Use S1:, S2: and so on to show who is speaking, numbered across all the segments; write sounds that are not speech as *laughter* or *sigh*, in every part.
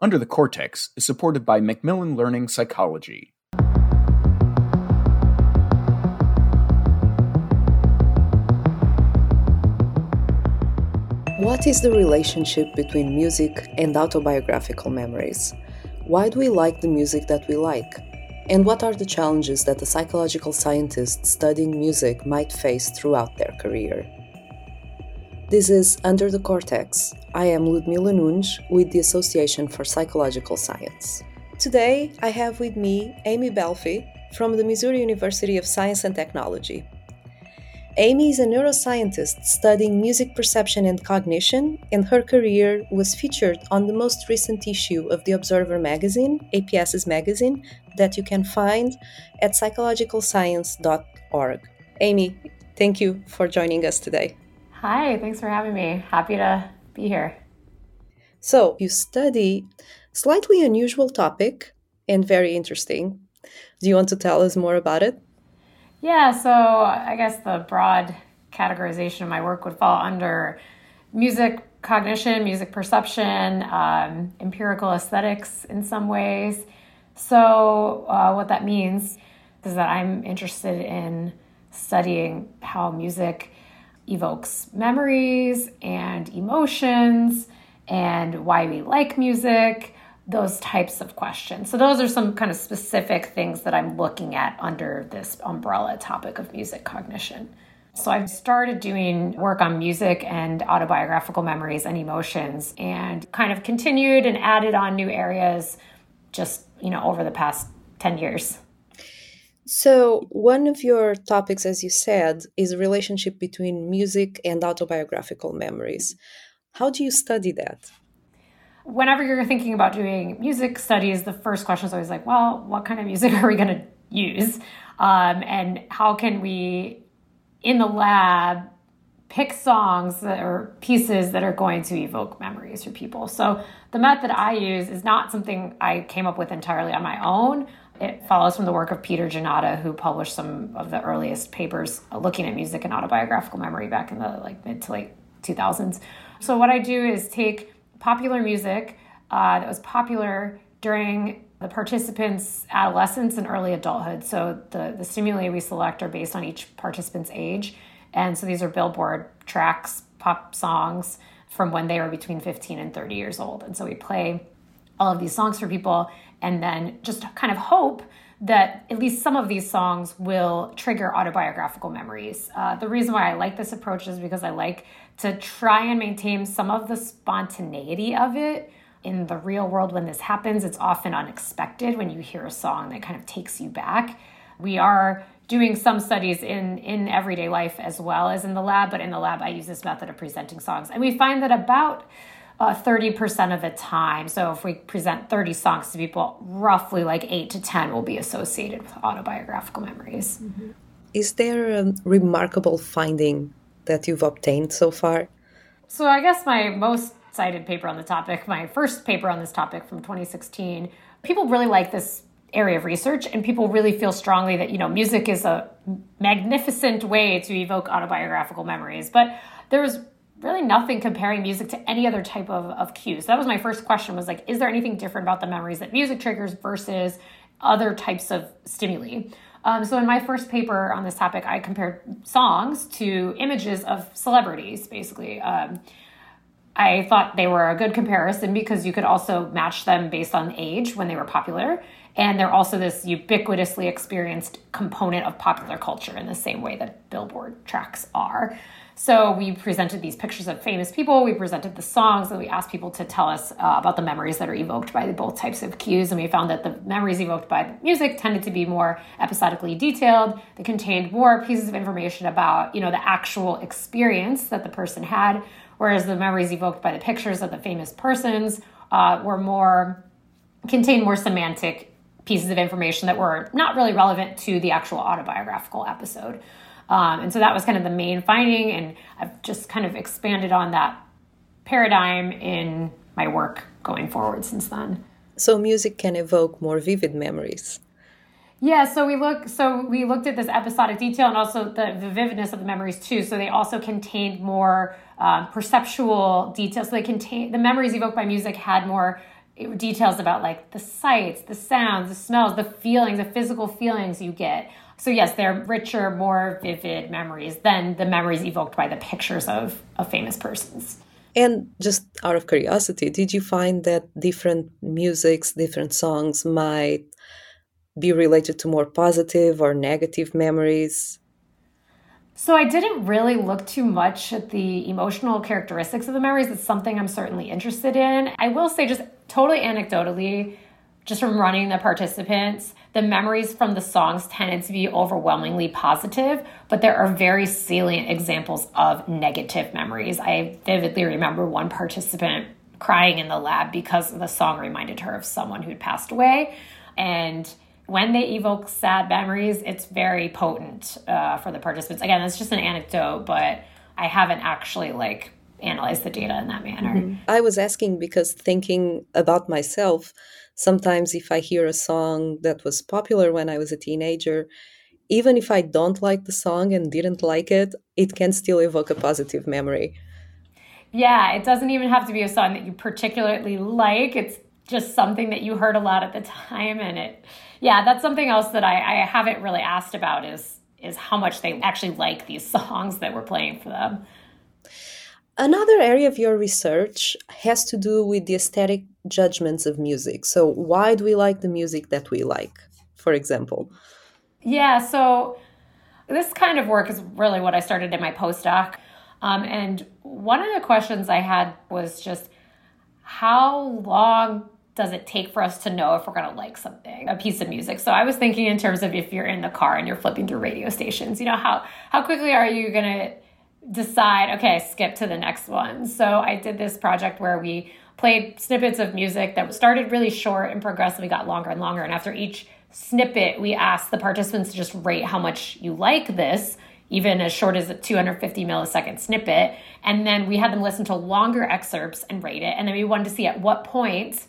S1: Under the Cortex is supported by Macmillan Learning Psychology.
S2: What is the relationship between music and autobiographical memories? Why do we like the music that we like? And what are the challenges that a psychological scientist studying music might face throughout their career? This is Under the Cortex. I am Ludmila Nunes with the Association for Psychological Science. Today, I have with me Amy Belfi from the Missouri University of Science and Technology. Amy is a neuroscientist studying music perception and cognition, and her career was featured on the most recent issue of The Observer magazine, APS's magazine, that you can find at psychologicalscience.org. Amy, thank you for joining us today.
S3: Hi, thanks for having me. Happy to be here.
S2: So, you study slightly unusual topic and very interesting. Do you want to tell us more about it?
S3: Yeah, so I guess the broad categorization of my work would fall under music cognition, music perception, um, empirical aesthetics in some ways. So, uh, what that means is that I'm interested in studying how music evokes memories and emotions and why we like music, those types of questions. So, those are some kind of specific things that I'm looking at under this umbrella topic of music cognition. So, I've started doing work on music and autobiographical memories and emotions and kind of continued and added on new areas just, you know, over the past 10 years.
S2: So, one of your topics, as you said, is relationship between music and autobiographical memories. How do you study that?
S3: Whenever you're thinking about doing music studies, the first question is always like, well, what kind of music *laughs* are we going to use? Um, and how can we, in the lab, pick songs that, or pieces that are going to evoke memories for people? So, the method I use is not something I came up with entirely on my own. It follows from the work of Peter Janata, who published some of the earliest papers looking at music and autobiographical memory back in the like mid to late 2000s. So what I do is take popular music uh, that was popular during the participants' adolescence and early adulthood. So the, the stimuli we select are based on each participant's age. And so these are Billboard tracks, pop songs from when they were between 15 and 30 years old. And so we play all of these songs for people and then just kind of hope that at least some of these songs will trigger autobiographical memories. Uh, the reason why I like this approach is because I like to try and maintain some of the spontaneity of it. In the real world, when this happens, it's often unexpected when you hear a song that kind of takes you back. We are doing some studies in, in everyday life as well as in the lab, but in the lab, I use this method of presenting songs. And we find that about uh, 30% of the time. So if we present 30 songs to people, roughly like 8 to 10 will be associated with autobiographical memories. Mm-hmm.
S2: Is there a remarkable finding that you've obtained so far?
S3: So I guess my most cited paper on the topic, my first paper on this topic from 2016, people really like this area of research and people really feel strongly that you know music is a magnificent way to evoke autobiographical memories but there was really nothing comparing music to any other type of, of cue. So that was my first question was like, is there anything different about the memories that music triggers versus other types of stimuli? Um, so in my first paper on this topic, I compared songs to images of celebrities, basically. Um, I thought they were a good comparison because you could also match them based on age when they were popular. And they're also this ubiquitously experienced component of popular culture in the same way that billboard tracks are. So we presented these pictures of famous people, we presented the songs, and we asked people to tell us uh, about the memories that are evoked by both types of cues. And we found that the memories evoked by the music tended to be more episodically detailed. They contained more pieces of information about, you know, the actual experience that the person had, whereas the memories evoked by the pictures of the famous persons uh, were more contained more semantic pieces of information that were not really relevant to the actual autobiographical episode. Um, and so that was kind of the main finding. And I've just kind of expanded on that paradigm in my work going forward since then.
S2: So music can evoke more vivid memories.
S3: Yeah, so we look so we looked at this episodic detail and also the, the vividness of the memories too. So they also contained more um, perceptual details. So they contain the memories evoked by music had more details about like the sights, the sounds, the smells, the feelings, the physical feelings you get. So yes, they're richer, more vivid memories than the memories evoked by the pictures of, of famous persons.
S2: And just out of curiosity, did you find that different musics, different songs might be related to more positive or negative memories?
S3: So I didn't really look too much at the emotional characteristics of the memories. It's something I'm certainly interested in. I will say, just totally anecdotally, just from running the participants, the memories from the songs tended to be overwhelmingly positive, but there are very salient examples of negative memories. I vividly remember one participant crying in the lab because the song reminded her of someone who'd passed away. And when they evoke sad memories, it's very potent uh, for the participants. Again, it's just an anecdote, but I haven't actually like analyzed the data in that manner. Mm-hmm.
S2: I was asking because thinking about myself, sometimes if I hear a song that was popular when I was a teenager, even if I don't like the song and didn't like it, it can still evoke a positive memory.
S3: Yeah, it doesn't even have to be a song that you particularly like. It's just something that you heard a lot at the time and it yeah, that's something else that I, I haven't really asked about is is how much they actually like these *laughs* songs that we're playing for them.
S2: Another area of your research has to do with the aesthetic judgments of music. So, why do we like the music that we like, for example?
S3: Yeah, so this kind of work is really what I started in my postdoc. Um, and one of the questions I had was just how long does it take for us to know if we're going to like something, a piece of music? So I was thinking in terms of if you're in the car and you're flipping through radio stations, you know, how how quickly are you going to decide, okay, skip to the next one. So I did this project where we played snippets of music that started really short and progressively got longer and longer. And after each snippet, we asked the participants to just rate how much you like this, even as short as a 250 millisecond snippet. And then we had them listen to longer excerpts and rate it. And then we wanted to see at what point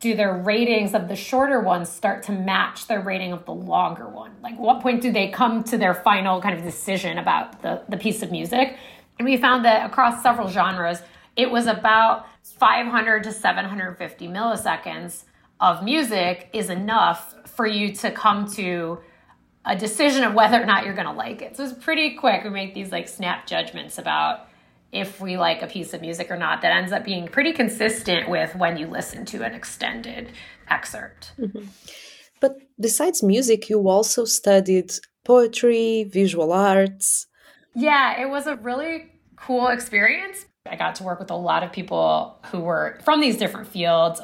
S3: do their ratings of the shorter ones start to match their rating of the longer one? Like, what point do they come to their final kind of decision about the, the piece of music? And we found that across several genres, it was about 500 to 750 milliseconds of music is enough for you to come to a decision of whether or not you're going to like it. So it's pretty quick. We make these like snap judgments about if we like a piece of music or not that ends up being pretty consistent with when you listen to an extended excerpt. Mm-hmm.
S2: But besides music, you also studied poetry, visual arts.
S3: Yeah, it was a really cool experience. I got to work with a lot of people who were from these different fields,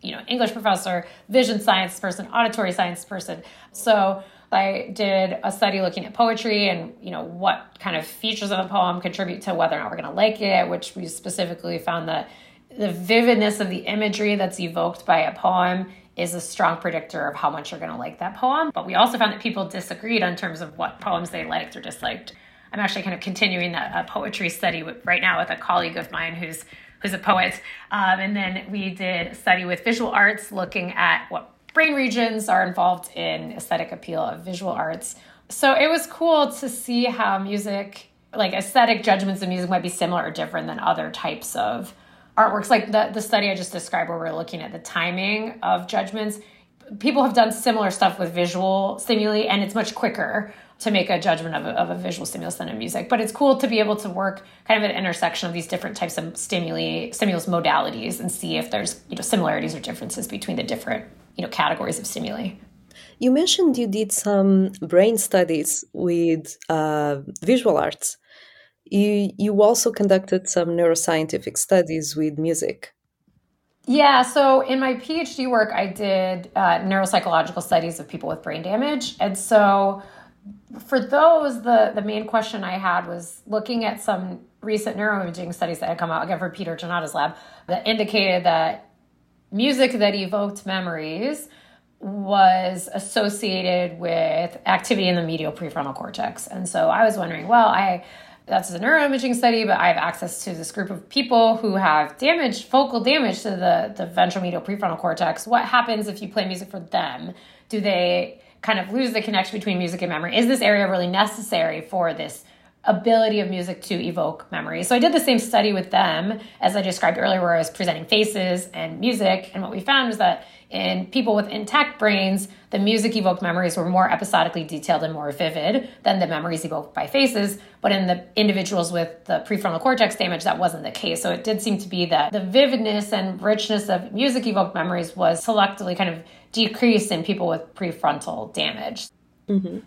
S3: you know, English professor, vision science person, auditory science person. So I did a study looking at poetry and you know what kind of features of the poem contribute to whether or not we're going to like it, which we specifically found that the vividness of the imagery that's evoked by a poem is a strong predictor of how much you're going to like that poem. But we also found that people disagreed on terms of what poems they liked or disliked. I'm actually kind of continuing that poetry study with, right now with a colleague of mine who's who's a poet, um, and then we did a study with visual arts looking at what brain regions are involved in aesthetic appeal of visual arts. So it was cool to see how music, like aesthetic judgments of music, might be similar or different than other types of artworks. Like the, the study I just described, where we're looking at the timing of judgments, people have done similar stuff with visual stimuli, and it's much quicker to make a judgment of a, of a visual stimulus than a music. But it's cool to be able to work kind of at an intersection of these different types of stimuli, stimulus modalities, and see if there's you know similarities or differences between the different you know categories of stimuli.
S2: You mentioned you did some brain studies with uh, visual arts. You you also conducted some neuroscientific studies with music.
S3: Yeah, so in my PhD work, I did uh, neuropsychological studies of people with brain damage, and so for those, the, the main question I had was looking at some recent neuroimaging studies that had come out, again, from Peter Janata's lab, that indicated that music that evoked memories was associated with activity in the medial prefrontal cortex. And so I was wondering, well, I that's a neuroimaging study, but I have access to this group of people who have damage, focal damage to the, the ventral medial prefrontal cortex. What happens if you play music for them? Do they kind of lose the connection between music and memory. Is this area really necessary for this ability of music to evoke memory. So I did the same study with them as I described earlier, where I was presenting faces and music. And what we found was that in people with intact brains, the music evoked memories were more episodically detailed and more vivid than the memories evoked by faces. But in the individuals with the prefrontal cortex damage, that wasn't the case. So it did seem to be that the vividness and richness of music evoked memories was selectively kind of decreased in people with prefrontal damage.
S2: Mm-hmm.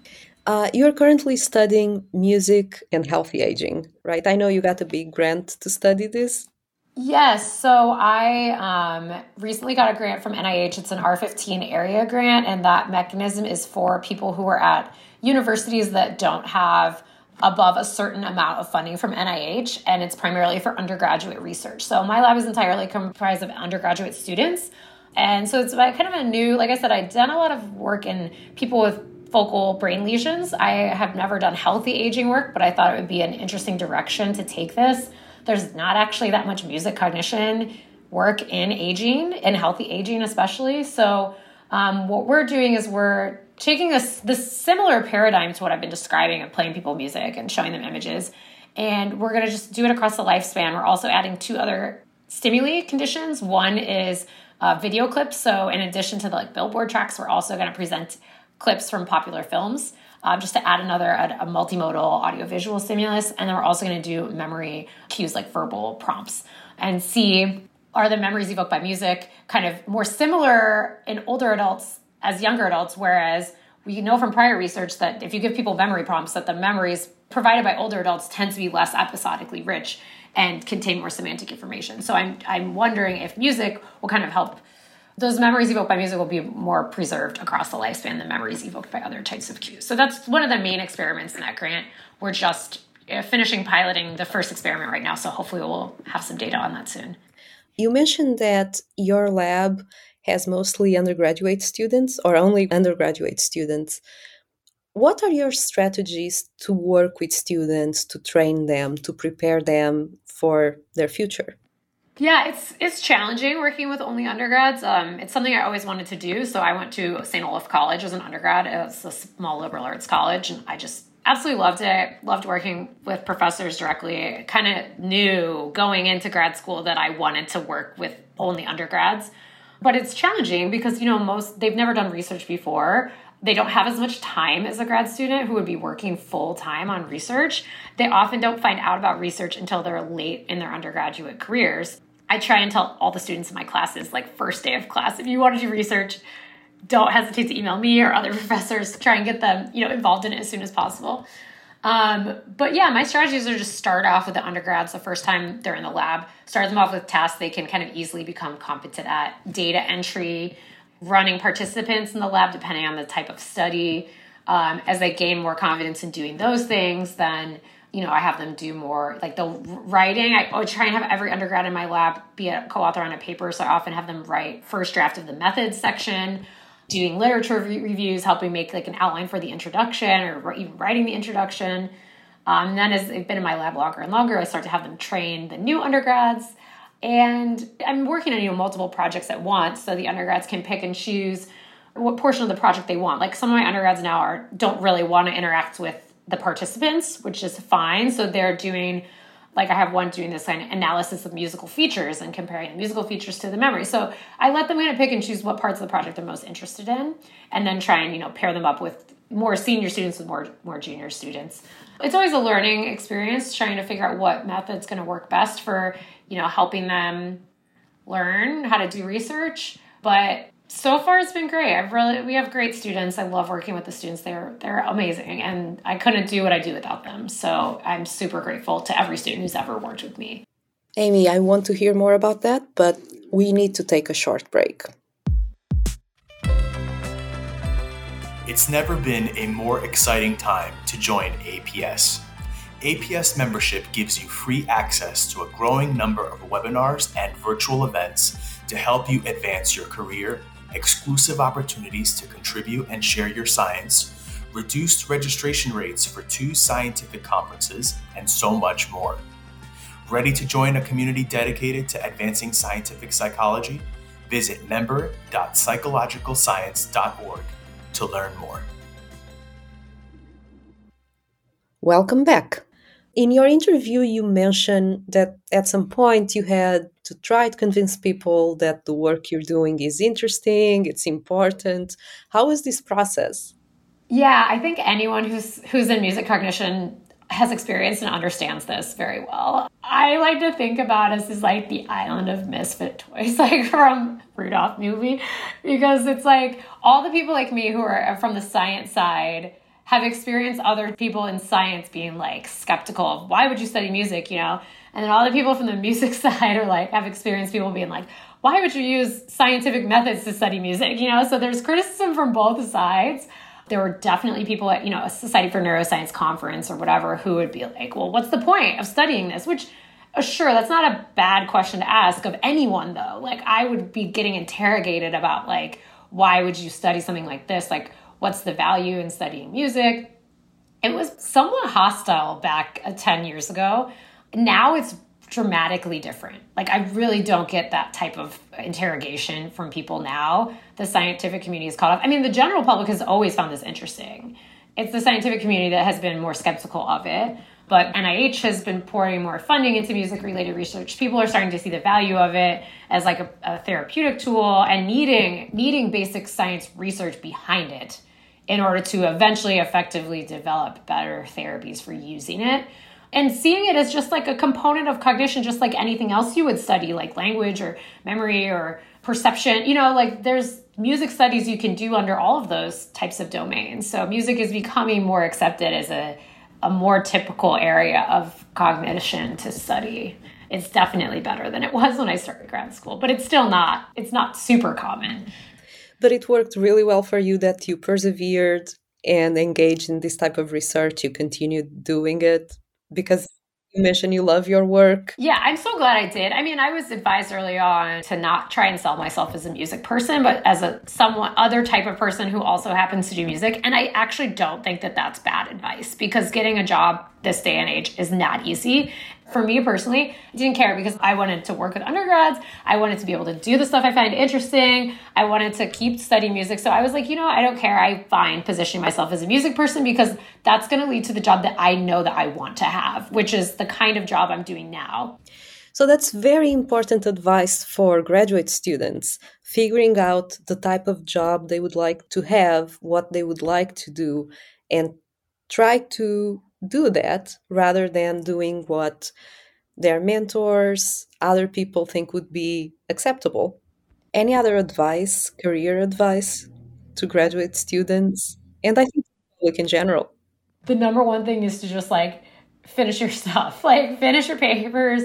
S2: Uh, you're currently studying music and healthy aging, right? I know you got a big grant to study this.
S3: Yes. So I um, recently got a grant from NIH. It's an R15 area grant, and that mechanism is for people who are at universities that don't have above a certain amount of funding from NIH, and it's primarily for undergraduate research. So my lab is entirely comprised of undergraduate students. And so it's kind of a new, like I said, I've done a lot of work in people with focal brain lesions. I have never done healthy aging work, but I thought it would be an interesting direction to take this. There's not actually that much music cognition work in aging, in healthy aging especially. So, um, what we're doing is we're taking this this similar paradigm to what I've been describing of playing people music and showing them images, and we're going to just do it across the lifespan. We're also adding two other stimuli conditions. One is uh, video clips. So, in addition to the like billboard tracks, we're also going to present clips from popular films. Um, just to add another a, a multimodal audiovisual stimulus. And then we're also going to do memory cues like verbal prompts and see are the memories evoked by music kind of more similar in older adults as younger adults, whereas we know from prior research that if you give people memory prompts, that the memories provided by older adults tend to be less episodically rich and contain more semantic information. So I'm I'm wondering if music will kind of help those memories evoked by music will be more preserved across the lifespan than memories evoked by other types of cues. So that's one of the main experiments in that grant. We're just uh, finishing piloting the first experiment right now, so hopefully we'll have some data on that soon.
S2: You mentioned that your lab has mostly undergraduate students or only undergraduate students. What are your strategies to work with students, to train them, to prepare them for their future?
S3: Yeah, it's it's challenging working with only undergrads. Um, it's something I always wanted to do. So I went to St. Olaf College as an undergrad. It's a small liberal arts college, and I just absolutely loved it. Loved working with professors directly. Kind of knew going into grad school that I wanted to work with only undergrads. But it's challenging because you know most they've never done research before they don't have as much time as a grad student who would be working full time on research. They often don't find out about research until they're late in their undergraduate careers. I try and tell all the students in my classes, like first day of class, if you want to do research, don't hesitate to email me or other *laughs* professors. Try and get them, you know, involved in it as soon as possible. Um, but yeah, my strategies are just start off with the undergrads the first time they're in the lab. Start them off with tasks they can kind of easily become competent at. Data entry, running participants in the lab, depending on the type of study. Um, as they gain more confidence in doing those things, then you know, I have them do more like the writing. I, I try and have every undergrad in my lab be a co author on a paper. So I often have them write first draft of the methods section, doing literature re- reviews, helping make like an outline for the introduction or even writing the introduction. Um, and then as they've been in my lab longer and longer, I start to have them train the new undergrads. And I'm working on you know multiple projects at once, so the undergrads can pick and choose what portion of the project they want. Like some of my undergrads now are don't really want to interact with the participants, which is fine. So they're doing like I have one doing this analysis of musical features and comparing the musical features to the memory. So I let them kind of pick and choose what parts of the project they're most interested in, and then try and you know pair them up with more senior students with more more junior students. It's always a learning experience trying to figure out what method's going to work best for you know helping them learn how to do research. But so far it's been great. I've really we have great students. I love working with the students. They're they're amazing and I couldn't do what I do without them. So I'm super grateful to every student who's ever worked with me.
S2: Amy, I want to hear more about that, but we need to take a short break.
S4: It's never been a more exciting time to join APS. APS membership gives you free access to a growing number of webinars and virtual events to help you advance your career exclusive opportunities to contribute and share your science, reduced registration rates for two scientific conferences, and so much more. Ready to join a community dedicated to advancing scientific psychology? Visit member.psychologicalscience.org to learn more.
S2: Welcome back. In your interview, you mentioned that at some point you had to try to convince people that the work you're doing is interesting, it's important. How is this process?
S3: Yeah, I think anyone who's who's in music cognition has experienced and understands this very well. I like to think about us as like the island of misfit toys, *laughs* like from Rudolph movie, because it's like all the people like me who are from the science side have experienced other people in science being like skeptical of why would you study music, you know? And then all the people from the *laughs* music side are like have experienced people being like, why would you use scientific methods to study music, you know? So there's criticism from both sides. There were definitely people at, you know, a Society for Neuroscience conference or whatever who would be like, well, what's the point of studying this? Which uh, sure that's not a bad question to ask of anyone though like i would be getting interrogated about like why would you study something like this like what's the value in studying music. It was somewhat hostile back uh, 10 years ago. Now it's dramatically different. Like, I really don't get that type of interrogation from people now. The scientific community is caught off. I mean, the general public has always found this interesting. It's the scientific community that has been more skeptical of it. But NIH has been pouring more funding into music related research. People are starting to see the value of it as like a, a therapeutic tool and needing needing basic science research behind it in order to eventually effectively develop better therapies for using it. And seeing it as just like a component of cognition, just like anything else you would study, like language or memory or perception. You know, like there's music studies you can do under all of those types of domains. So music is becoming more accepted as a, a more typical area of cognition to study. It's definitely better than it was when I started grad school, but it's still not, it's not super common
S2: but it worked really well for you that you persevered and engaged in this type of research. You continued doing it because you mentioned you love your work.
S3: Yeah, I'm so glad I did. I mean, I was advised early on to not try and sell myself as a music person, but as a somewhat other type of person who also happens to do music. And I actually don't think that that's bad advice because getting a job this day and age is not easy for me personally, I didn't care because I wanted to work with undergrads. I wanted to be able to do the stuff I find interesting. I wanted to keep studying music. So I was like, you know, I don't care. I find positioning myself as a music person because that's going to lead to the job that I know that I want to have, which is the kind of job I'm doing now.
S2: So that's very important advice for graduate students, figuring out the type of job they would like to have, what they would like to do, and try to do that rather than doing what their mentors, other people think would be acceptable. Any other advice, career advice to graduate students, and I think public in general?
S3: The number one thing is to just like finish your *laughs* stuff, like finish your papers,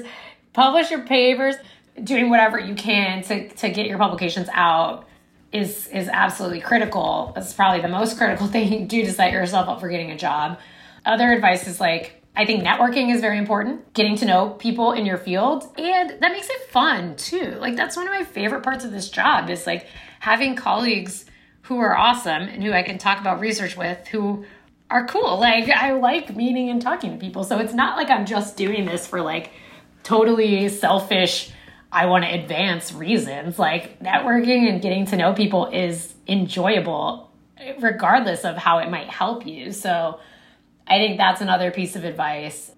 S3: publish your papers, doing whatever you can to, to get your publications out is is absolutely critical. It's probably the most critical *laughs* thing you do to set yourself up for getting a job. Other advice is like, I think networking is very important, getting to know people in your field, and that makes it fun too. Like, that's one of my favorite parts of this job is like having colleagues who are awesome and who I can talk about research with who are cool. Like, I like meeting and talking to people. So it's not like I'm just doing this for like totally selfish, I want to advance reasons. Like, networking and getting to know people is enjoyable regardless of how it might help you. So, I think that's another piece of advice.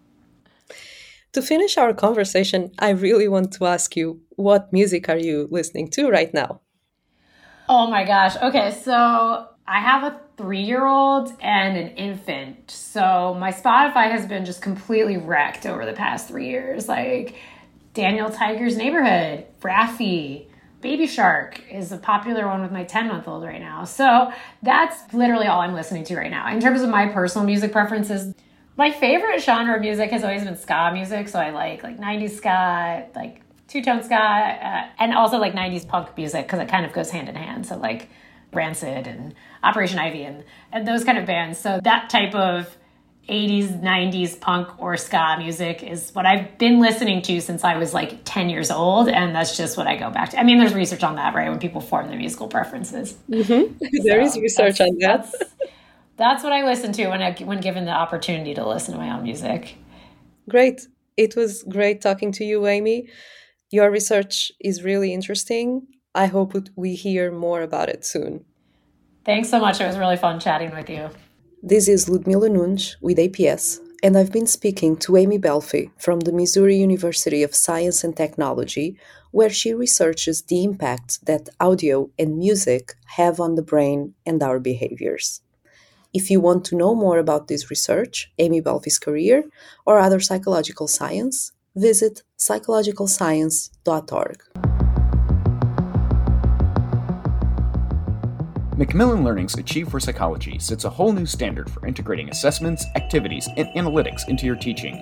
S2: To finish our conversation, I really want to ask you what music are you listening to right now?
S3: Oh my gosh. Okay, so I have a three year old and an infant. So my Spotify has been just completely wrecked over the past three years. Like Daniel Tiger's Neighborhood, Raffi, Baby Shark is a popular one with my 10 month old right now. So that's literally all I'm listening to right now. In terms of my personal music preferences, my favorite genre of music has always been ska music. So I like like 90s ska, like two tone ska, uh, and also like 90s punk music because it kind of goes hand in hand. So like Rancid and Operation Ivy and, and those kind of bands. So that type of 80s, 90s punk or ska music is what I've been listening to since I was like 10 years old. And that's just what I go back to. I mean, there's research on that, right? When people form their musical preferences.
S2: Mm-hmm. *laughs* There so is research on that.
S3: That's, that's, what I listen to when, I, when given the opportunity to listen to my own music.
S2: Great. It was great talking to you, Amy. Your research is really interesting. I hope we hear more about it soon.
S3: Thanks so much. It was really fun chatting with you.
S2: This is Ludmila Nunes with APS. and I've been speaking to Amy Belfi from the Missouri University of Science and Technology, where she researches the impact that audio and music have on the brain and our behaviors. If you want to know more about this research, Amy Belfi's career, or other psychological science, visit psychologicalscience.org.
S1: Macmillan Learning's Achieve for Psychology sets a whole new standard for integrating assessments, activities, and analytics into your teaching.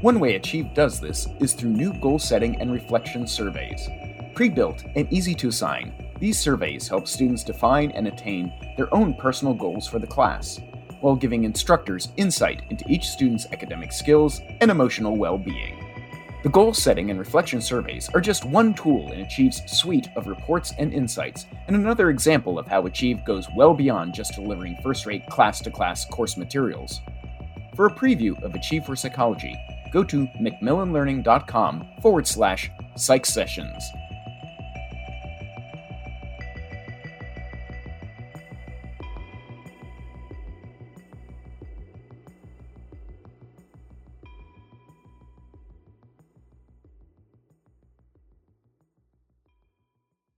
S1: One way Achieve does this is through new goal setting and reflection surveys. Pre built and easy to assign, these surveys help students define and attain their own personal goals for the class, while giving instructors insight into each student's academic skills and emotional well being. The goal setting and reflection surveys are just one tool in Achieve's suite of reports and insights, and another example of how Achieve goes well beyond just delivering first rate class to class course materials. For a preview of Achieve for Psychology, go to macmillanlearning.com forward slash psych sessions